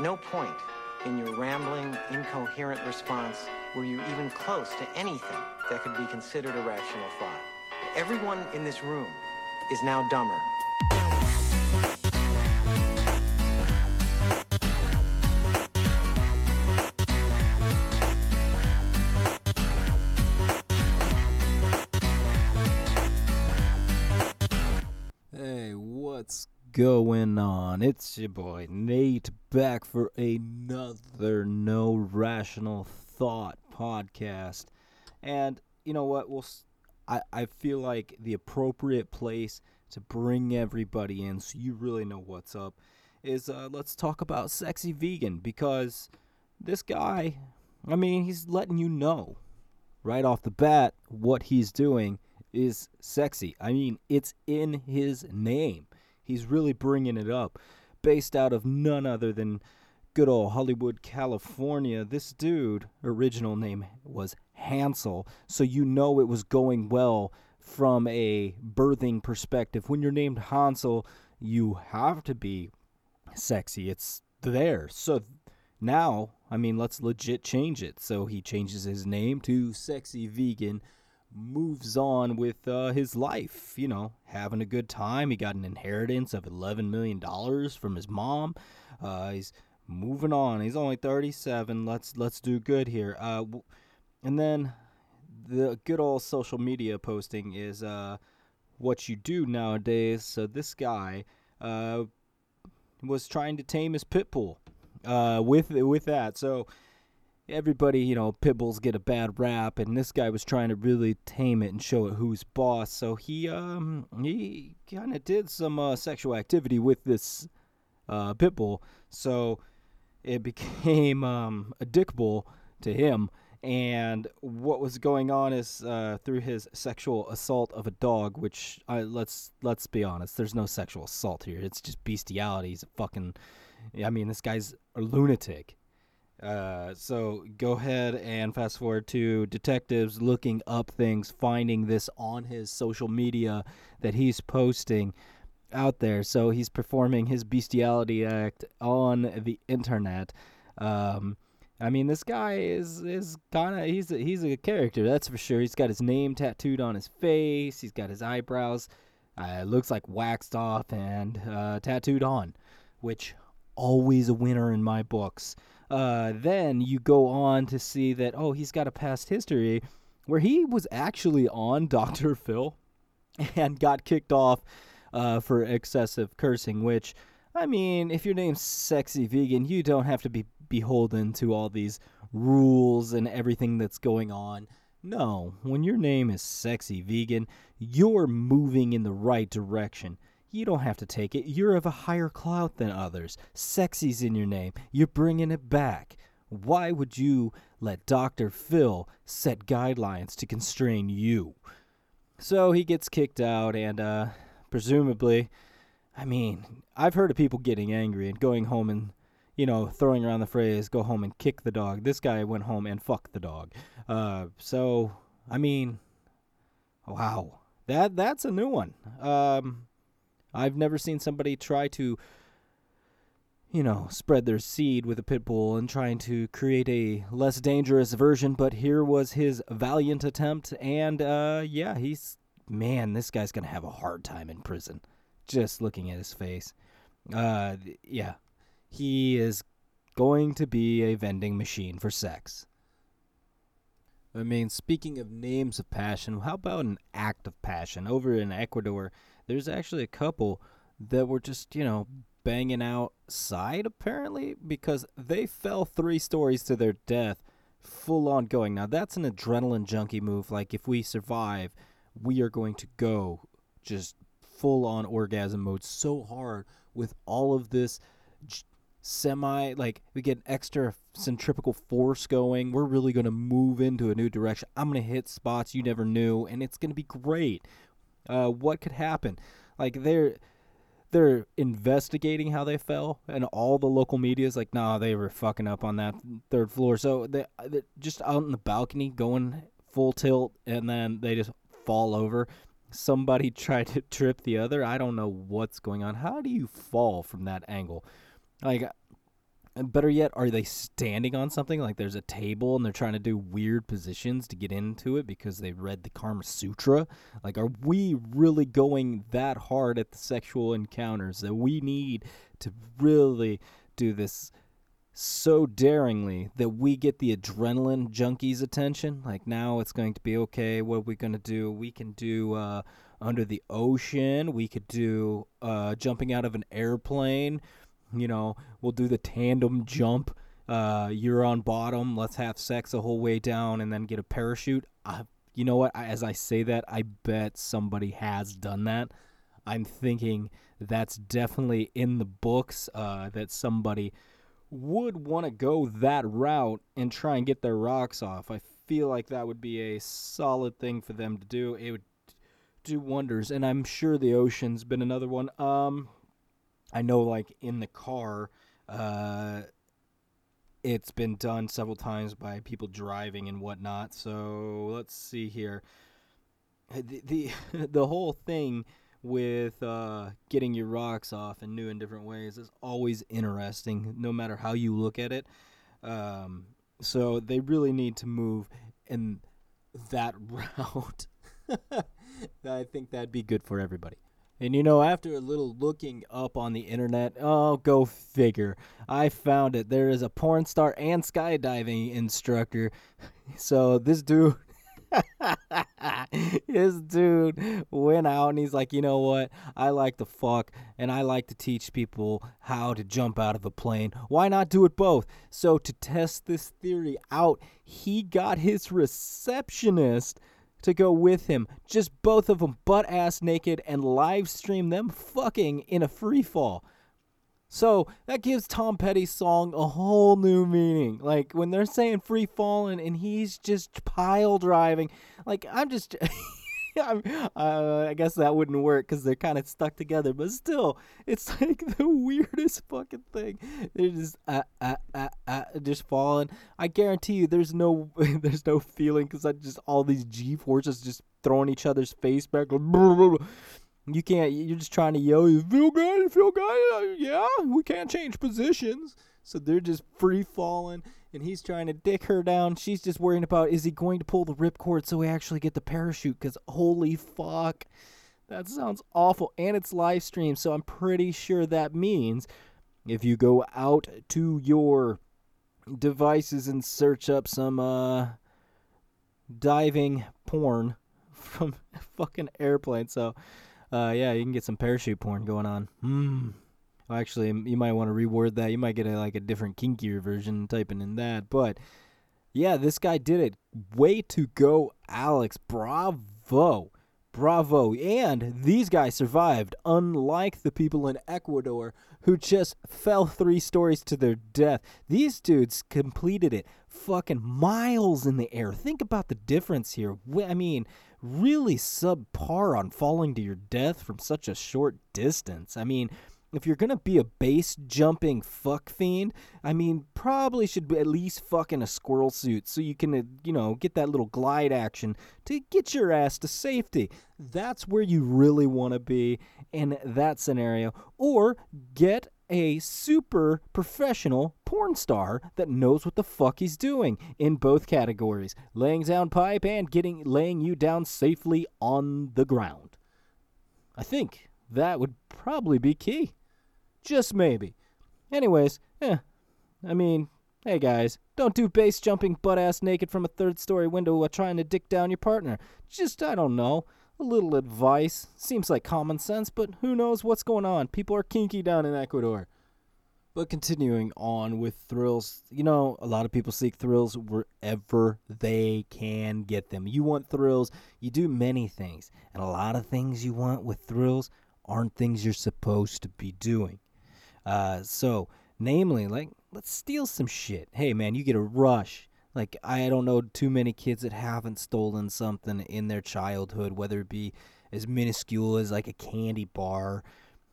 No point in your rambling, incoherent response were you even close to anything that could be considered a rational thought. Everyone in this room is now dumber. Going on? It's your boy Nate back for another No Rational Thought podcast. And you know what? We'll I I feel like the appropriate place to bring everybody in so you really know what's up is uh, let's talk about sexy vegan because this guy, I mean, he's letting you know right off the bat what he's doing is sexy. I mean, it's in his name. He's really bringing it up. Based out of none other than good old Hollywood, California. This dude, original name was Hansel, so you know it was going well from a birthing perspective. When you're named Hansel, you have to be sexy. It's there. So now, I mean, let's legit change it. So he changes his name to Sexy Vegan, moves on with uh, his life, you know, having a good time. He got an inheritance of $11 million from his mom. Uh, he's moving on. He's only 37. Let's let's do good here. Uh, and then the good old social media posting is uh, what you do nowadays. So this guy uh, was trying to tame his pit bull uh, with with that. So everybody, you know, pit bulls get a bad rap, and this guy was trying to really tame it and show it who's boss. So he um he kind of did some uh, sexual activity with this uh, pit bull. So it became um, a dick bull to him. And what was going on is uh, through his sexual assault of a dog, which I, let's let's be honest, there's no sexual assault here. It's just bestiality. He's a fucking, I mean, this guy's a lunatic. Uh, so go ahead and fast forward to detectives looking up things, finding this on his social media that he's posting out there. So he's performing his bestiality act on the internet. Um, I mean, this guy is is kind of he's a, he's a character, that's for sure. He's got his name tattooed on his face. He's got his eyebrows. Uh, looks like waxed off and uh, tattooed on, which always a winner in my books. Uh, then you go on to see that oh, he's got a past history where he was actually on Dr. Phil and got kicked off uh, for excessive cursing. Which, I mean, if your name's Sexy Vegan, you don't have to be beholden to all these rules and everything that's going on. No, when your name is Sexy Vegan, you're moving in the right direction. You don't have to take it. You're of a higher clout than others. Sexy's in your name. You're bringing it back. Why would you let Dr. Phil set guidelines to constrain you? So he gets kicked out, and uh, presumably, I mean, I've heard of people getting angry and going home and, you know, throwing around the phrase "go home and kick the dog." This guy went home and fucked the dog. Uh, so, I mean, wow, that that's a new one. Um, I've never seen somebody try to, you know, spread their seed with a pit bull and trying to create a less dangerous version. But here was his valiant attempt, and uh, yeah, he's man, this guy's gonna have a hard time in prison. Just looking at his face, uh, yeah, he is going to be a vending machine for sex. I mean, speaking of names of passion, how about an act of passion? Over in Ecuador, there's actually a couple that were just, you know, banging outside apparently because they fell three stories to their death full on going. Now, that's an adrenaline junkie move. Like, if we survive, we are going to go just full on orgasm mode so hard with all of this j- semi like we get an extra centripetal force going we're really going to move into a new direction i'm going to hit spots you never knew and it's going to be great uh, what could happen. Like they're they're investigating how they fell and all the local media is like nah they were fucking up on that third floor. So they they're just out on the balcony going full tilt and then they just fall over. Somebody tried to trip the other. I don't know what's going on. How do you fall from that angle? Like And better yet, are they standing on something like there's a table and they're trying to do weird positions to get into it because they read the Karma Sutra? Like, are we really going that hard at the sexual encounters that we need to really do this so daringly that we get the adrenaline junkies' attention? Like, now it's going to be okay. What are we going to do? We can do uh, under the ocean, we could do uh, jumping out of an airplane you know, we'll do the tandem jump. Uh, you're on bottom. Let's have sex the whole way down, and then get a parachute. Uh, you know what? As I say that, I bet somebody has done that. I'm thinking that's definitely in the books. Uh, that somebody would want to go that route and try and get their rocks off. I feel like that would be a solid thing for them to do. It would do wonders, and I'm sure the ocean's been another one. Um, I know, like in the car, uh, it's been done several times by people driving and whatnot. So let's see here. The the, the whole thing with uh, getting your rocks off in new and different ways is always interesting, no matter how you look at it. Um, so they really need to move in that route. I think that'd be good for everybody. And you know, after a little looking up on the internet, oh, go figure, I found it. There is a porn star and skydiving instructor. So this dude, this dude went out and he's like, you know what? I like to fuck and I like to teach people how to jump out of a plane. Why not do it both? So to test this theory out, he got his receptionist to go with him. Just both of them butt ass naked and live stream them fucking in a free fall. So that gives Tom Petty's song a whole new meaning. Like when they're saying free falling and he's just pile driving, like I'm just uh, I guess that wouldn't work because they're kind of stuck together. But still, it's like the weirdest fucking thing. They're just uh, uh, uh, uh, just falling. I guarantee you, there's no there's no feeling because I just all these G forces just throwing each other's face back. You can't. You're just trying to yell. You feel good? You feel good? Uh, yeah. We can't change positions. So they're just free falling and he's trying to dick her down. She's just worrying about is he going to pull the ripcord so we actually get the parachute? Because holy fuck, that sounds awful. And it's live stream, so I'm pretty sure that means if you go out to your devices and search up some uh, diving porn from fucking airplane. So, uh, yeah, you can get some parachute porn going on. Hmm. Well, actually, you might want to reword that. You might get a, like a different kinkier version typing in that. But yeah, this guy did it. Way to go, Alex. Bravo. Bravo. And these guys survived, unlike the people in Ecuador who just fell three stories to their death. These dudes completed it fucking miles in the air. Think about the difference here. I mean, really subpar on falling to your death from such a short distance. I mean, if you're gonna be a base jumping fuck fiend, I mean, probably should at least fuck in a squirrel suit so you can, uh, you know, get that little glide action to get your ass to safety. That's where you really want to be in that scenario. Or get a super professional porn star that knows what the fuck he's doing in both categories laying down pipe and getting laying you down safely on the ground. I think that would probably be key. Just maybe. Anyways, yeah. I mean, hey guys, don't do base jumping butt ass naked from a third story window while trying to dick down your partner. Just, I don't know. A little advice. Seems like common sense, but who knows what's going on? People are kinky down in Ecuador. But continuing on with thrills, you know, a lot of people seek thrills wherever they can get them. You want thrills, you do many things. And a lot of things you want with thrills aren't things you're supposed to be doing. Uh, so, namely, like, let's steal some shit. Hey, man, you get a rush. Like, I don't know too many kids that haven't stolen something in their childhood, whether it be as minuscule as like a candy bar.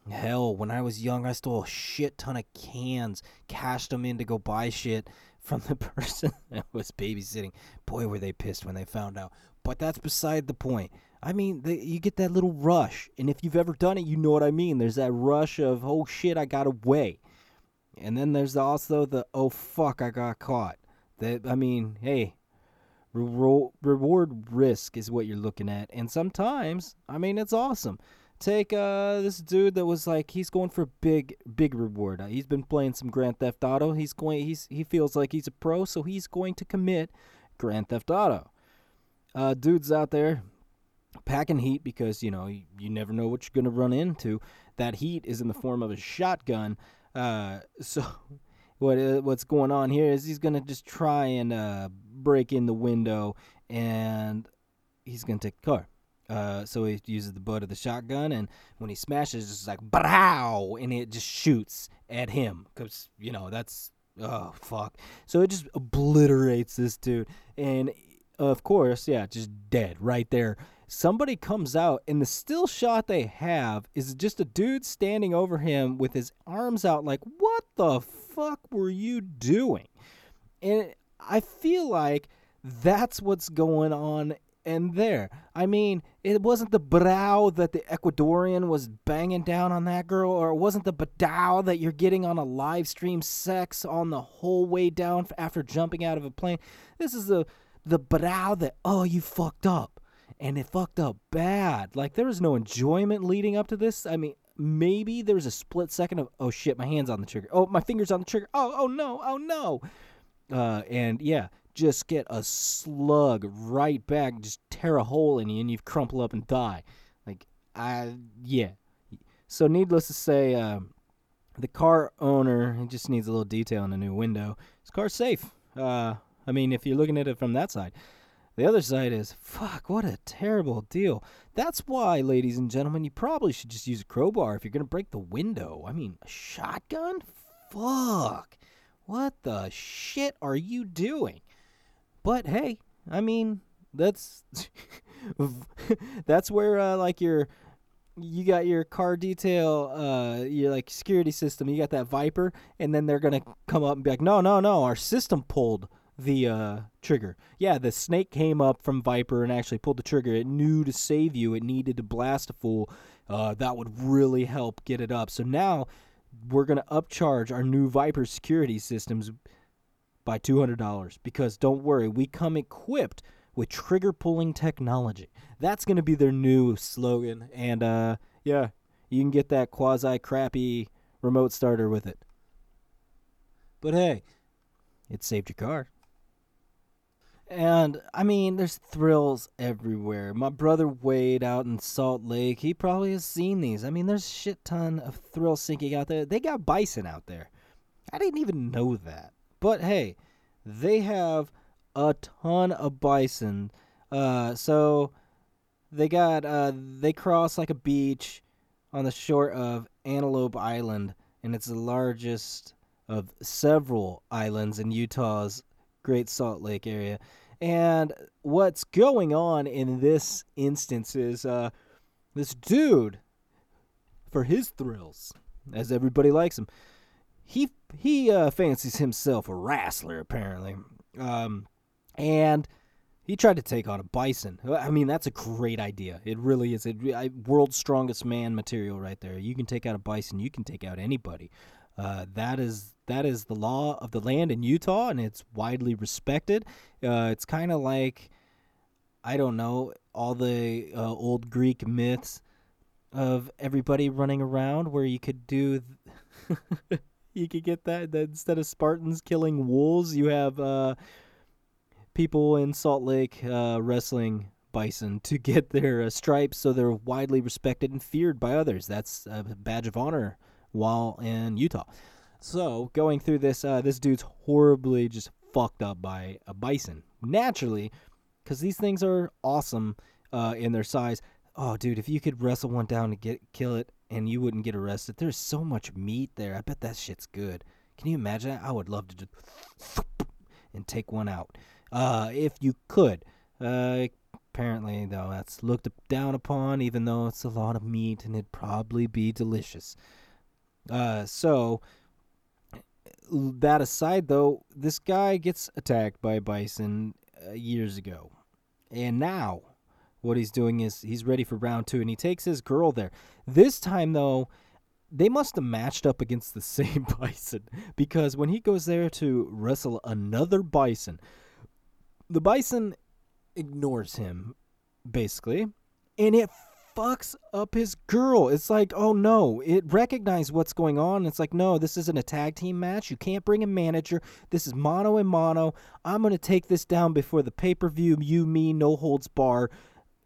Hell, when I was young, I stole a shit ton of cans, cashed them in to go buy shit from the person that was babysitting. Boy, were they pissed when they found out. But that's beside the point. I mean, you get that little rush, and if you've ever done it, you know what I mean. There's that rush of, oh shit, I got away. And then there's also the oh fuck I got caught. That I mean, hey, Reward, reward risk is what you're looking at. And sometimes, I mean, it's awesome. Take uh, this dude that was like he's going for big big reward. Uh, he's been playing some Grand Theft Auto. He's going he's he feels like he's a pro, so he's going to commit Grand Theft Auto. Uh, dudes out there packing heat because you know you, you never know what you're going to run into. That heat is in the form of a shotgun. Uh, so what uh, what's going on here is he's gonna just try and uh, break in the window and he's gonna take the car. Uh, so he uses the butt of the shotgun, and when he smashes, it's just like "brow," and it just shoots at him because you know that's oh fuck. So it just obliterates this dude, and of course, yeah, just dead right there. Somebody comes out, and the still shot they have is just a dude standing over him with his arms out, like, what the fuck were you doing? And I feel like that's what's going on in there. I mean, it wasn't the brow that the Ecuadorian was banging down on that girl, or it wasn't the badow that you're getting on a live stream sex on the whole way down after jumping out of a plane. This is the the brow that oh you fucked up, and it fucked up bad. Like there was no enjoyment leading up to this. I mean, maybe there was a split second of oh shit, my hands on the trigger. Oh, my fingers on the trigger. Oh, oh no, oh no. Uh, and yeah, just get a slug right back, just tear a hole in you, and you crumple up and die. Like, I yeah. So needless to say, uh, the car owner just needs a little detail in a new window. His car's safe. Uh, I mean, if you're looking at it from that side. The other side is, fuck, what a terrible deal. That's why, ladies and gentlemen, you probably should just use a crowbar if you're going to break the window. I mean, a shotgun? Fuck. What the shit are you doing? But hey, I mean, that's that's where uh, like your you got your car detail, uh, your like security system. You got that Viper, and then they're gonna come up and be like, "No, no, no, our system pulled the uh, trigger. Yeah, the snake came up from Viper and actually pulled the trigger. It knew to save you. It needed to blast a fool. Uh, that would really help get it up. So now we're going to upcharge our new Viper security systems by $200 because don't worry, we come equipped with trigger pulling technology. That's going to be their new slogan. And uh, yeah, you can get that quasi crappy remote starter with it. But hey, it saved your car. And I mean, there's thrills everywhere. My brother Wade out in Salt Lake, he probably has seen these. I mean, there's shit ton of thrill sinking out there. They got bison out there. I didn't even know that. But hey, they have a ton of bison. Uh, so they got uh, they cross like a beach on the shore of Antelope Island, and it's the largest of several islands in Utah's Great Salt Lake area. And what's going on in this instance is uh, this dude, for his thrills, as everybody likes him, he he uh, fancies himself a wrestler apparently, um, and he tried to take on a bison. I mean, that's a great idea. It really is. It, I, world's strongest man material right there. You can take out a bison. You can take out anybody. Uh, that is that is the law of the land in Utah, and it's widely respected. Uh, it's kind of like I don't know all the uh, old Greek myths of everybody running around, where you could do. Th- you could get that, that instead of Spartans killing wolves, you have uh, people in Salt Lake uh, wrestling bison to get their stripes, so they're widely respected and feared by others. That's a badge of honor while in Utah. So going through this, uh, this dude's horribly just fucked up by a bison. Naturally, because these things are awesome uh, in their size. Oh, dude, if you could wrestle one down and get kill it, and you wouldn't get arrested. There's so much meat there. I bet that shit's good. Can you imagine that? I would love to just and take one out. Uh, if you could. Uh, apparently, though, that's looked down upon, even though it's a lot of meat and it'd probably be delicious. Uh, so that aside, though, this guy gets attacked by a bison uh, years ago, and now what he's doing is he's ready for round two, and he takes his girl there. This time, though, they must have matched up against the same bison because when he goes there to wrestle another bison, the bison ignores him basically, and it fucks up his girl. It's like, oh no, it recognized what's going on. It's like, no, this isn't a tag team match. You can't bring a manager. This is mono and mono. I'm gonna take this down before the pay per view. You, me, no holds bar.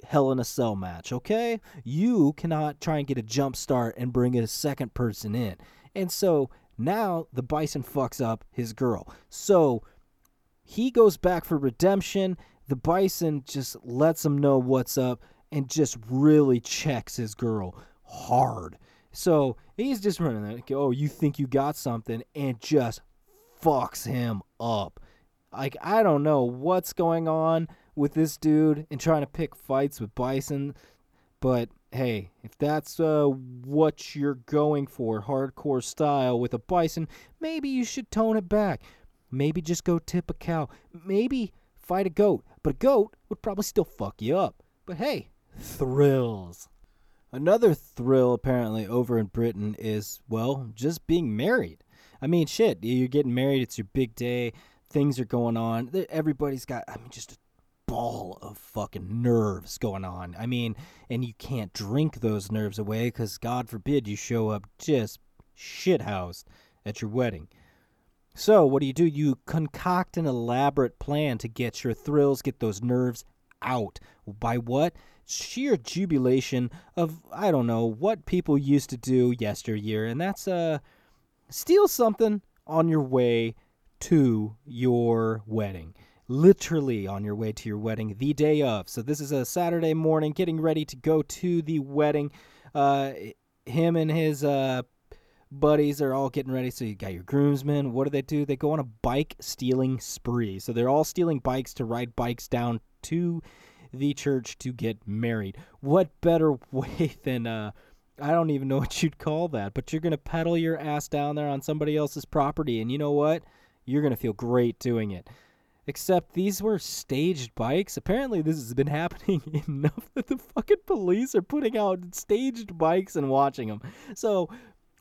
Hell in a Cell match, okay? You cannot try and get a jump start and bring a second person in. And so now the Bison fucks up his girl. So he goes back for redemption. The Bison just lets him know what's up and just really checks his girl hard. So he's just running there. Like, oh, you think you got something, and just fucks him up. Like, I don't know what's going on with this dude and trying to pick fights with Bison, but hey, if that's uh, what you're going for, hardcore style with a Bison, maybe you should tone it back. Maybe just go tip a cow. Maybe fight a goat. But a goat would probably still fuck you up. But hey, thrills. Another thrill, apparently, over in Britain is, well, just being married. I mean, shit, you're getting married, it's your big day, things are going on. Everybody's got, I mean, just a ball of fucking nerves going on. I mean, and you can't drink those nerves away because, God forbid, you show up just shithoused at your wedding. So, what do you do? You concoct an elaborate plan to get your thrills, get those nerves out. By what? Sheer jubilation of I don't know what people used to do yesteryear, and that's uh steal something on your way to your wedding. Literally on your way to your wedding the day of. So this is a Saturday morning, getting ready to go to the wedding. Uh, him and his uh buddies are all getting ready. So you got your groomsmen. What do they do? They go on a bike stealing spree. So they're all stealing bikes to ride bikes down to the church to get married. What better way than uh I don't even know what you'd call that, but you're going to pedal your ass down there on somebody else's property and you know what? You're going to feel great doing it. Except these were staged bikes. Apparently, this has been happening enough that the fucking police are putting out staged bikes and watching them. So,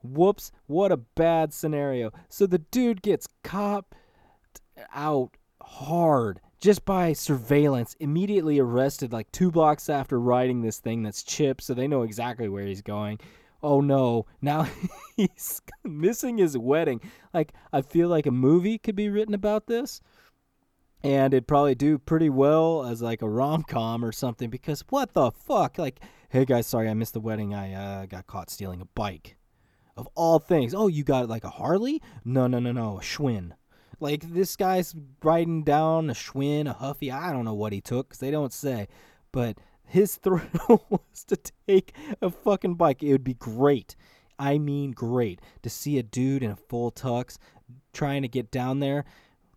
whoops, what a bad scenario. So the dude gets copped out hard just by surveillance, immediately arrested like two blocks after riding this thing that's chipped, so they know exactly where he's going. Oh no, now he's missing his wedding. Like, I feel like a movie could be written about this. And it'd probably do pretty well as like a rom com or something because what the fuck? Like, hey guys, sorry I missed the wedding. I uh, got caught stealing a bike. Of all things. Oh, you got like a Harley? No, no, no, no, a Schwinn. Like this guy's riding down a Schwinn, a Huffy. I don't know what he took because they don't say, but his thrill was to take a fucking bike. It would be great. I mean, great to see a dude in a full tux trying to get down there.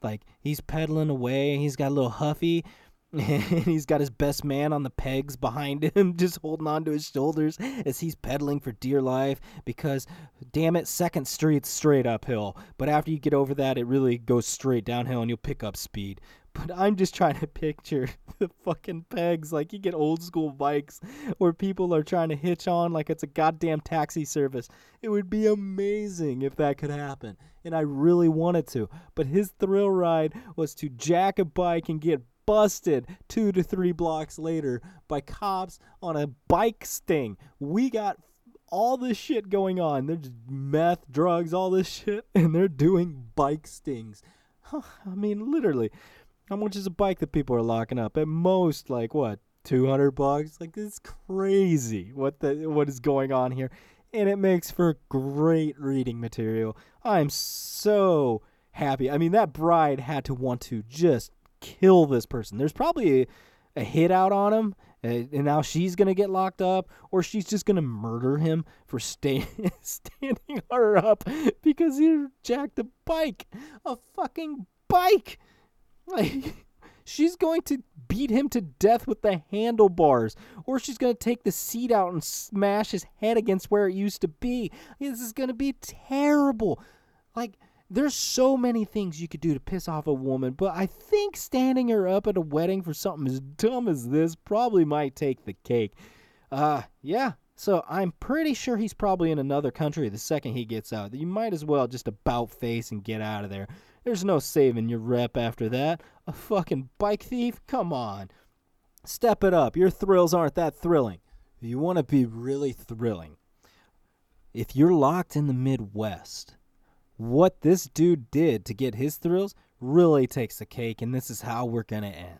Like he's pedaling away, and he's got a little Huffy, and he's got his best man on the pegs behind him, just holding on to his shoulders as he's pedaling for dear life. Because, damn it, Second Street's straight uphill. But after you get over that, it really goes straight downhill and you'll pick up speed. But I'm just trying to picture the fucking pegs like you get old school bikes where people are trying to hitch on like it's a goddamn taxi service. It would be amazing if that could happen. And I really wanted to. But his thrill ride was to jack a bike and get busted two to three blocks later by cops on a bike sting. We got all this shit going on. They're just meth, drugs, all this shit, and they're doing bike stings. I mean, literally, how much is a bike that people are locking up? At most, like what, two hundred bucks? Like it's crazy what the what is going on here, and it makes for great reading material. I'm so happy. I mean, that bride had to want to just kill this person. There's probably a, a hit out on him, and now she's gonna get locked up, or she's just gonna murder him for stay, standing her up because he jacked a bike, a fucking bike. Like she's going to beat him to death with the handlebars, or she's gonna take the seat out and smash his head against where it used to be. This is gonna be terrible. Like there's so many things you could do to piss off a woman, but I think standing her up at a wedding for something as dumb as this probably might take the cake. Uh, yeah, So I'm pretty sure he's probably in another country the second he gets out. You might as well just about face and get out of there. There's no saving your rep after that. A fucking bike thief? Come on. Step it up. Your thrills aren't that thrilling. You want to be really thrilling. If you're locked in the Midwest, what this dude did to get his thrills really takes the cake, and this is how we're going to end.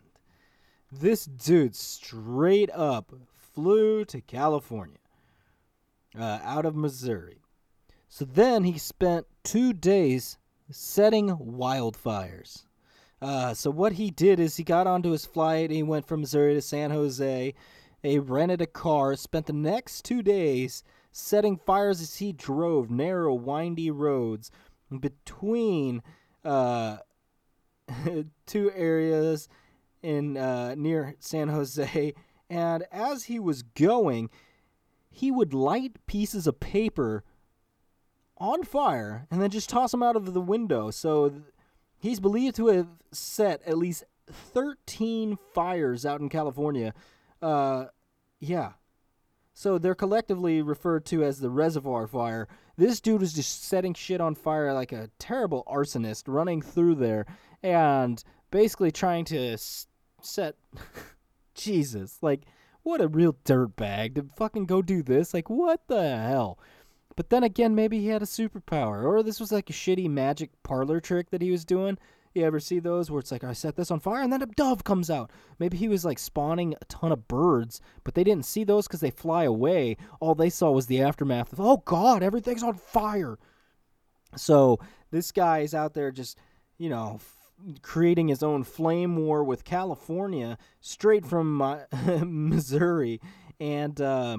This dude straight up flew to California uh, out of Missouri. So then he spent two days setting wildfires. Uh, so what he did is he got onto his flight. He went from Missouri to San Jose. He rented a car. Spent the next two days setting fires as he drove narrow, windy roads between uh, two areas in uh, near San Jose. And as he was going, he would light pieces of paper on fire and then just toss them out of the window. So he's believed to have set at least 13 fires out in California. Uh, yeah. So they're collectively referred to as the reservoir fire. This dude was just setting shit on fire like a terrible arsonist running through there and basically trying to s- set. Jesus. Like, what a real dirtbag to fucking go do this. Like, what the hell? But then again, maybe he had a superpower, or this was like a shitty magic parlor trick that he was doing. You ever see those where it's like, I set this on fire and then a dove comes out? Maybe he was like spawning a ton of birds, but they didn't see those because they fly away. All they saw was the aftermath of, oh God, everything's on fire. So this guy is out there just, you know, creating his own flame war with California straight from uh, Missouri. And uh,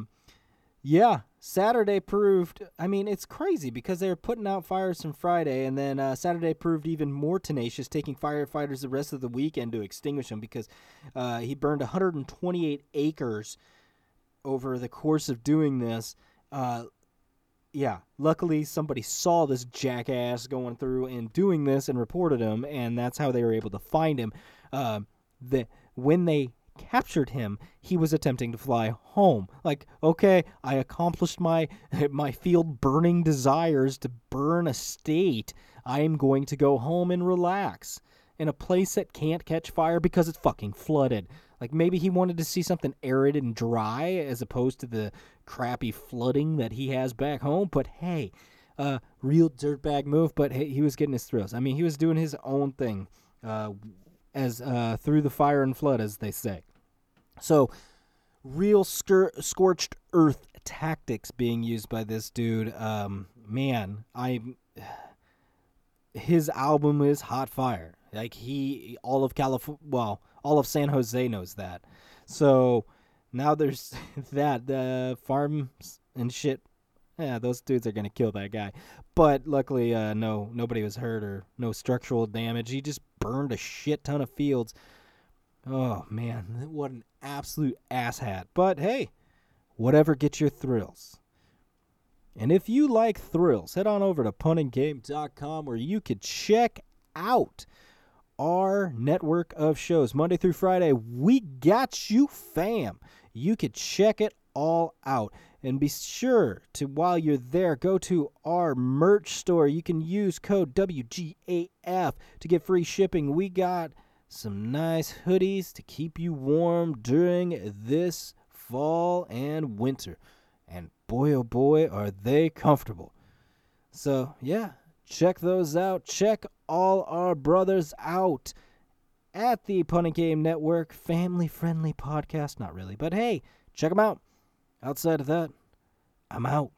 yeah, Saturday proved. I mean, it's crazy because they were putting out fires from Friday, and then uh, Saturday proved even more tenacious, taking firefighters the rest of the weekend to extinguish them because uh, he burned 128 acres over the course of doing this. Uh, yeah, luckily somebody saw this jackass going through and doing this and reported him, and that's how they were able to find him. Uh, the when they captured him, he was attempting to fly home. Like, okay, I accomplished my my field burning desires to burn a state. I am going to go home and relax in a place that can't catch fire because it's fucking flooded. Like maybe he wanted to see something arid and dry as opposed to the crappy flooding that he has back home. But hey, uh, real dirtbag move. But hey, he was getting his thrills. I mean, he was doing his own thing, uh, as uh, through the fire and flood, as they say. So, real scur- scorched earth tactics being used by this dude. Um, man, I his album is hot fire. Like he, all of California, well, all of San Jose knows that. So now there's that the farms and shit. Yeah, those dudes are gonna kill that guy. But luckily, uh, no, nobody was hurt or no structural damage. He just burned a shit ton of fields. Oh man, what an absolute asshat. But hey, whatever gets your thrills. And if you like thrills, head on over to punandgame.com where you could check out our network of shows. Monday through Friday, we got you, fam. You could check it all out. And be sure to, while you're there, go to our merch store. You can use code WGAF to get free shipping. We got some nice hoodies to keep you warm during this fall and winter. And boy, oh boy, are they comfortable. So, yeah, check those out. Check all our brothers out at the Pun and Game Network. Family friendly podcast. Not really, but hey, check them out. Outside of that, I'm out.